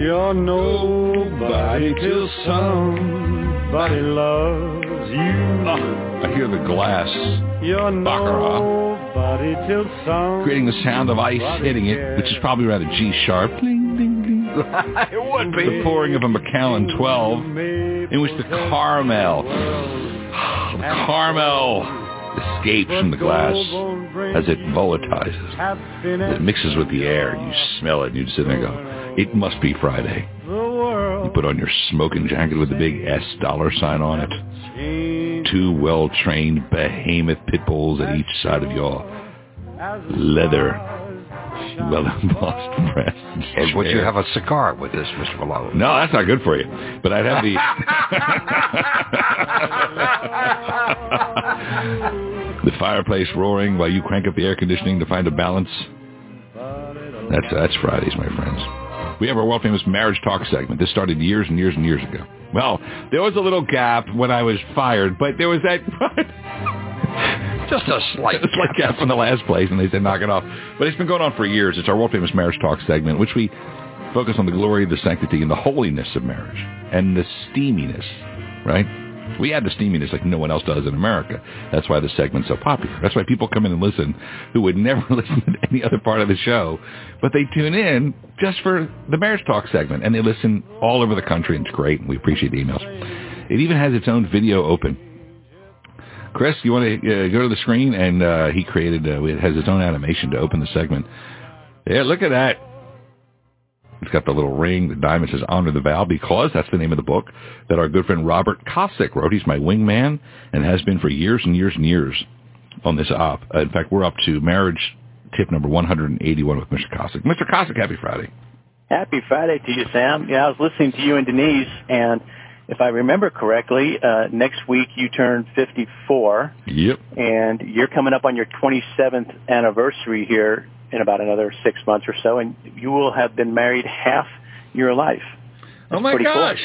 You're nobody till somebody loves you. Oh, I hear the glass You're Baccarat. nobody till some. creating the sound of ice hitting it, which is probably around a G sharp. Ding, ding, ding. it would be. The pouring of a Macallan 12, in which the caramel, the caramel escapes from the glass as it volatilizes. It mixes with the air. You smell it, and you sit there and go, it must be Friday. You put on your smoking jacket with the big S dollar sign on it. Two well-trained behemoth pit bulls at each side of your leather, well-embossed breast. And would you have a cigar with this, Mr. Malone? No, that's not good for you. But I'd have the the fireplace roaring while you crank up the air conditioning to find a balance. That's that's Fridays, my friends. We have our world famous marriage talk segment. This started years and years and years ago. Well, there was a little gap when I was fired, but there was that Just a slight. it's like gap from the last place, and they said knock it off. But it's been going on for years. It's our world famous marriage talk segment, which we focus on the glory, the sanctity, and the holiness of marriage, and the steaminess. Right? We add the steaminess like no one else does in America. That's why the segment's so popular. That's why people come in and listen who would never listen to any other part of the show, but they tune in just for the marriage talk segment, and they listen all over the country, and it's great, and we appreciate the emails. It even has its own video open. Chris, you want to uh, go to the screen? And uh, he created, uh, it has its own animation to open the segment. Yeah, look at that. It's got the little ring. The diamond says "Honor the Vow" because that's the name of the book that our good friend Robert Kosick wrote. He's my wingman and has been for years and years and years on this op. Uh, in fact, we're up to marriage tip number 181 with Mr. Kosick. Mr. Kosick, happy Friday. Happy Friday to you, Sam. Yeah, I was listening to you and Denise, and if I remember correctly, uh, next week you turn 54, Yep. and you're coming up on your 27th anniversary here in about another six months or so, and you will have been married half your life. Oh my pretty cool. gosh.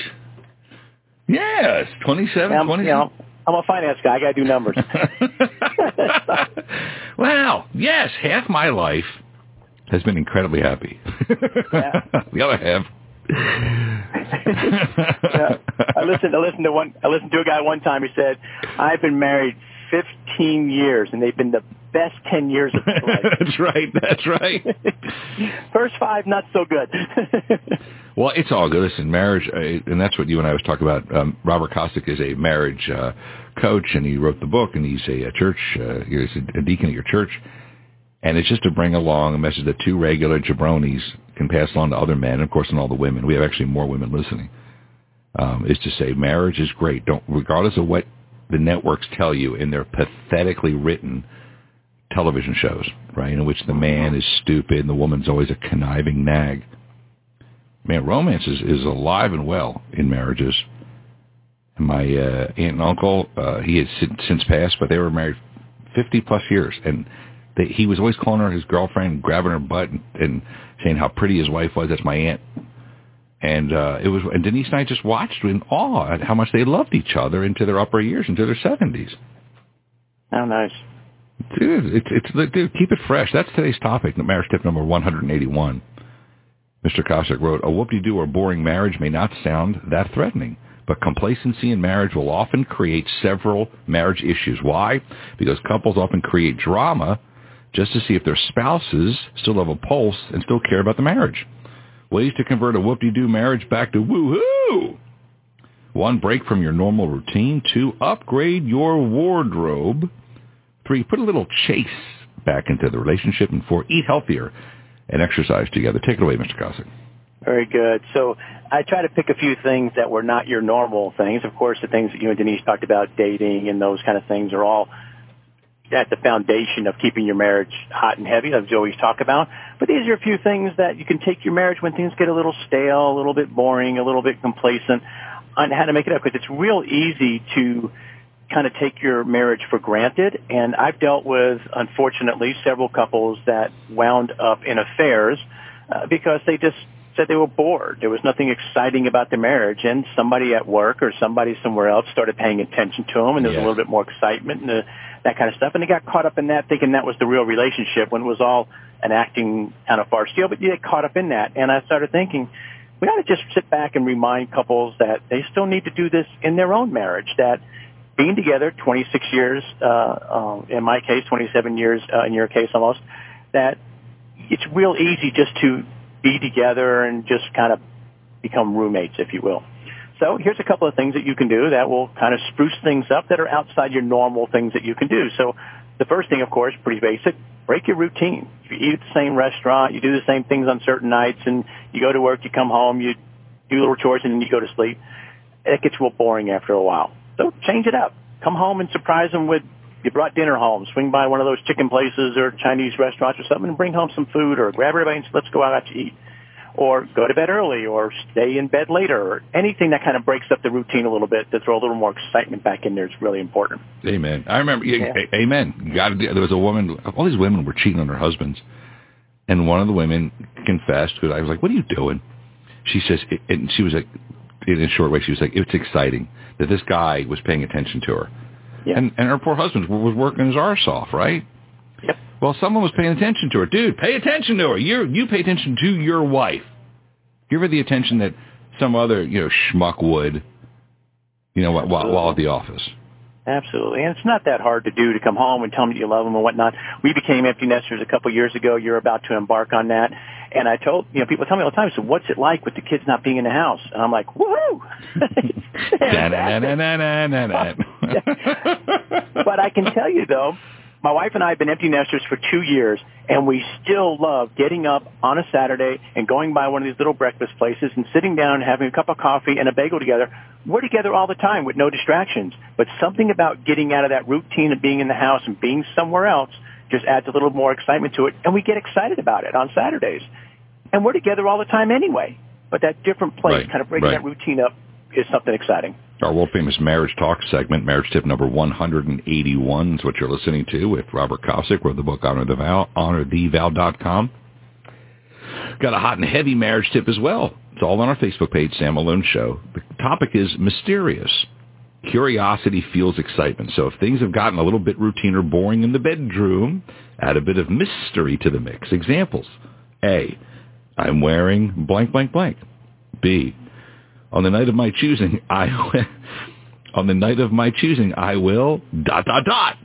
Yes, 27, I'm, 27. you know, I'm a finance guy. I got to do numbers. wow. Yes, half my life has been incredibly happy. the other half. yeah. I listened. I listened to one. I listened to a guy one time. He said, "I've been married 15 years, and they've been the best 10 years of my life. that's right. That's right. First five, not so good." Well, it's all good. Listen, marriage, uh, and that's what you and I was talking about. Um, Robert Kosick is a marriage uh, coach, and he wrote the book, and he's a, a church, uh, he's a deacon at your church. And it's just to bring along a message that two regular jabronis can pass on to other men, and of course, and all the women. We have actually more women listening. Um, is to say marriage is great. Don't, regardless of what the networks tell you in their pathetically written television shows, right, in which the man is stupid and the woman's always a conniving nag. Man, romance is, is alive and well in marriages. My uh, aunt and uncle, uh, he has sin- since passed, but they were married 50 plus years, and they, he was always calling her his girlfriend, grabbing her butt, and, and saying how pretty his wife was. That's my aunt. And uh, it was, and Denise and I just watched in awe at how much they loved each other into their upper years, into their seventies. oh, nice. Dude, it's it's dude, keep it fresh. That's today's topic. Marriage tip number one hundred and eighty-one. Mr. Kosick wrote, "A whoop-de-doo or boring marriage may not sound that threatening." But complacency in marriage will often create several marriage issues. Why? Because couples often create drama just to see if their spouses still have a pulse and still care about the marriage. Ways to convert a whoop-de-doo marriage back to woo-hoo. One, break from your normal routine. Two, upgrade your wardrobe. Three, put a little chase back into the relationship. And four, eat healthier and exercise together. Take it away, Mr. Kosick. Very good. So I try to pick a few things that were not your normal things. Of course, the things that you and Denise talked about, dating and those kind of things, are all at the foundation of keeping your marriage hot and heavy, as we always talk about. But these are a few things that you can take your marriage when things get a little stale, a little bit boring, a little bit complacent, on how to make it up. Because it's real easy to kind of take your marriage for granted. And I've dealt with, unfortunately, several couples that wound up in affairs uh, because they just said they were bored. There was nothing exciting about the marriage, and somebody at work or somebody somewhere else started paying attention to them, and there was Yeah. a little bit more excitement and uh, that kind of stuff. And they got caught up in that, thinking that was the real relationship when it was all an acting kind of farce deal. But you get caught up in that, and I started thinking, we ought to just sit back and remind couples that they still need to do this in their own marriage. That being together 26 years, uh, uh, in my case, 27 years uh, in your case almost, that it's real easy just to be together and just kind of become roommates, if you will. So here's a couple of things that you can do that will kind of spruce things up that are outside your normal things that you can do. So the first thing, of course, pretty basic, break your routine. You eat at the same restaurant, you do the same things on certain nights, and you go to work, you come home, you do little chores, and then you go to sleep. It gets real boring after a while. So change it up. Come home and surprise them with you brought dinner home. Swing by one of those chicken places or Chinese restaurants or something and bring home some food or grab everybody and say, let's go out to eat. Or go to bed early or stay in bed later or anything that kind of breaks up the routine a little bit to throw a little more excitement back in there is really important. Amen. I remember, yeah. amen. To, there was a woman, all these women were cheating on their husbands. And one of the women confessed because I was like, what are you doing? She says, and she was like, in a short way, she was like, it's exciting that this guy was paying attention to her. Yeah. And, and her poor husband was working his arse off, right? Yep. Well, someone was paying attention to her. Dude, pay attention to her. You you pay attention to your wife. Give her the attention that some other, you know, schmuck would, you know, while, while at the office. Absolutely. And it's not that hard to do to come home and tell them you love them and whatnot. We became empty nesters a couple years ago. You're about to embark on that. And I told, you know, people tell me all the time, so what's it like with the kids not being in the house? And I'm like, woohoo! but I can tell you though, my wife and I have been empty nesters for two years, and we still love getting up on a Saturday and going by one of these little breakfast places and sitting down and having a cup of coffee and a bagel together. We're together all the time with no distractions, but something about getting out of that routine of being in the house and being somewhere else just adds a little more excitement to it, and we get excited about it on Saturdays. And we're together all the time anyway, but that different place, Right, kind of breaking right. that routine up, is something exciting. Our world famous marriage talk segment, marriage tip number 181 is what you're listening to with Robert Kosick, wrote the book Honor the Vow, honorthevow.com. Got a hot and heavy marriage tip as well. It's all on our Facebook page, Sam Malone Show. The topic is mysterious. Curiosity fuels excitement. So if things have gotten a little bit routine or boring in the bedroom, add a bit of mystery to the mix. Examples. A. I'm wearing blank, blank, blank. B. On the night of my choosing, I on the night of my choosing, I will dot dot dot.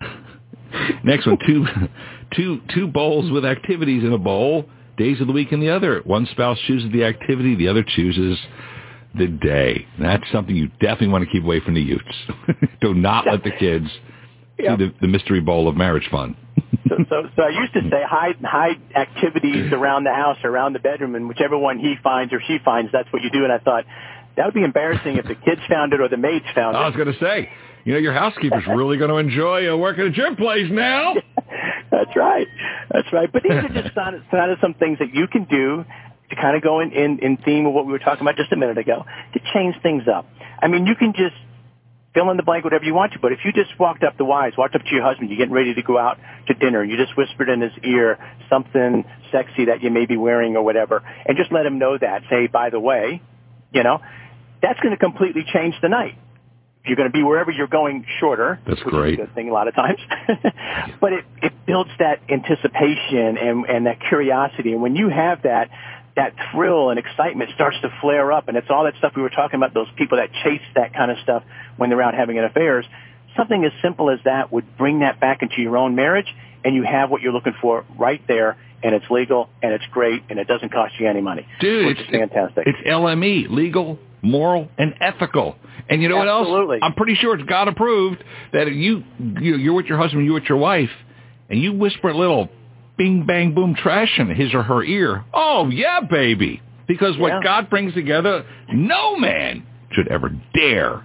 Next one, two, two, two bowls with activities in a bowl, days of the week in the other. One spouse chooses the activity, the other chooses the day. That's something you definitely want to keep away from the youths. Do not let the kids Yeah. the, the mystery ball of marriage fun. so, so, so I used to say hide hide activities around the house, around the bedroom, and whichever one he finds or she finds, that's what you do. And I thought that would be embarrassing if the kids found it or the maids found it. I was going to say, you know, your housekeeper's really going to enjoy uh, working at your place now. That's right. That's right. But these are just kind of, kind of some things that you can do to kind of go in, in, in theme of what we were talking about just a minute ago to change things up. I mean, you can just fill in the blank whatever you want to, but if you just walked up the wise, walked up to your husband, you're getting ready to go out to dinner, and you just whispered in his ear something sexy that you may be wearing or whatever, and just let him know that, say, by the way, you know, that's going to completely change the night. You're going to be wherever you're going shorter, That's great. good thing a lot of times, but it, it builds that anticipation and, and that curiosity. And when you have that, that thrill and excitement starts to flare up. And it's all that stuff we were talking about, those people that chase that kind of stuff when they're out having an affairs. Something as simple as that would bring that back into your own marriage and you have what you're looking for right there and it's legal and it's great and it doesn't cost you any money. Dude, which it's is fantastic. It's LME, legal, moral, and ethical. And you know Absolutely. what else? Absolutely. I'm pretty sure it's God approved that if you, you you're with your husband, you're with your wife, and you whisper a little bing bang boom trash in his or her ear. Oh yeah, baby. Because what Yeah. God brings together, no man should ever dare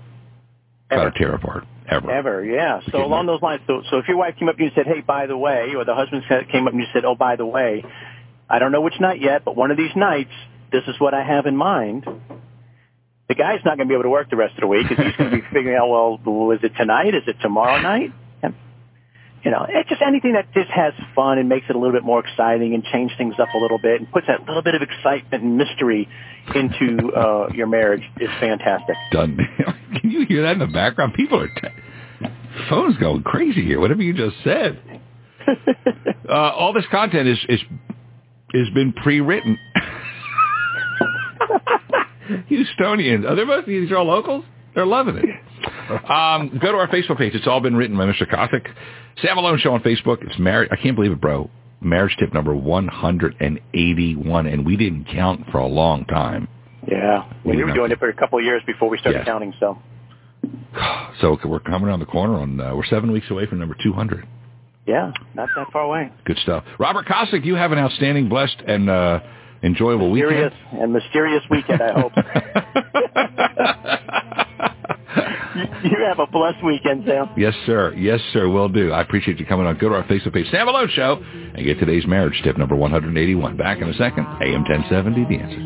try Ever. to tear apart. Ever. Ever, yeah. So along those lines, so so if your wife came up to you and said, "Hey, by the way," or the husband came up and you said, "Oh, by the way," I don't know which night yet, but one of these nights, this is what I have in mind. The guy's not going to be able to work the rest of the week because he's going to be figuring out, well, is it tonight? Is it tomorrow night? You know, it's just anything that just has fun and makes it a little bit more exciting and change things up a little bit and puts that little bit of excitement and mystery into uh, your marriage is fantastic. Done. Can you hear that in the background? People are t- phones going crazy here. Whatever you just said. Uh, all this content is is has been pre-written. Houstonians. Are they're most these are all locals. They're loving it. Um, go to our Facebook page. It's all been written by Mr. Kosick. Sam Malone Show on Facebook. It's married. I can't believe it, bro. Marriage tip number 181, and we didn't count for a long time. Yeah, we, we were doing it for a couple of years before we started counting. So, so we're coming around the corner on. Uh, we're seven weeks away from number 200. Yeah, not that far away. Good stuff. Robert Kosick, you have an outstanding, blessed, and uh, enjoyable mysterious weekend. And mysterious weekend, I hope. you have a blessed weekend, Sam. Yes, sir. Yes, sir. Will do. I appreciate you coming on. Go to our Facebook page, Sam Malone Show, and get today's marriage tip number 181. Back in a second. AM 1070, The Answer.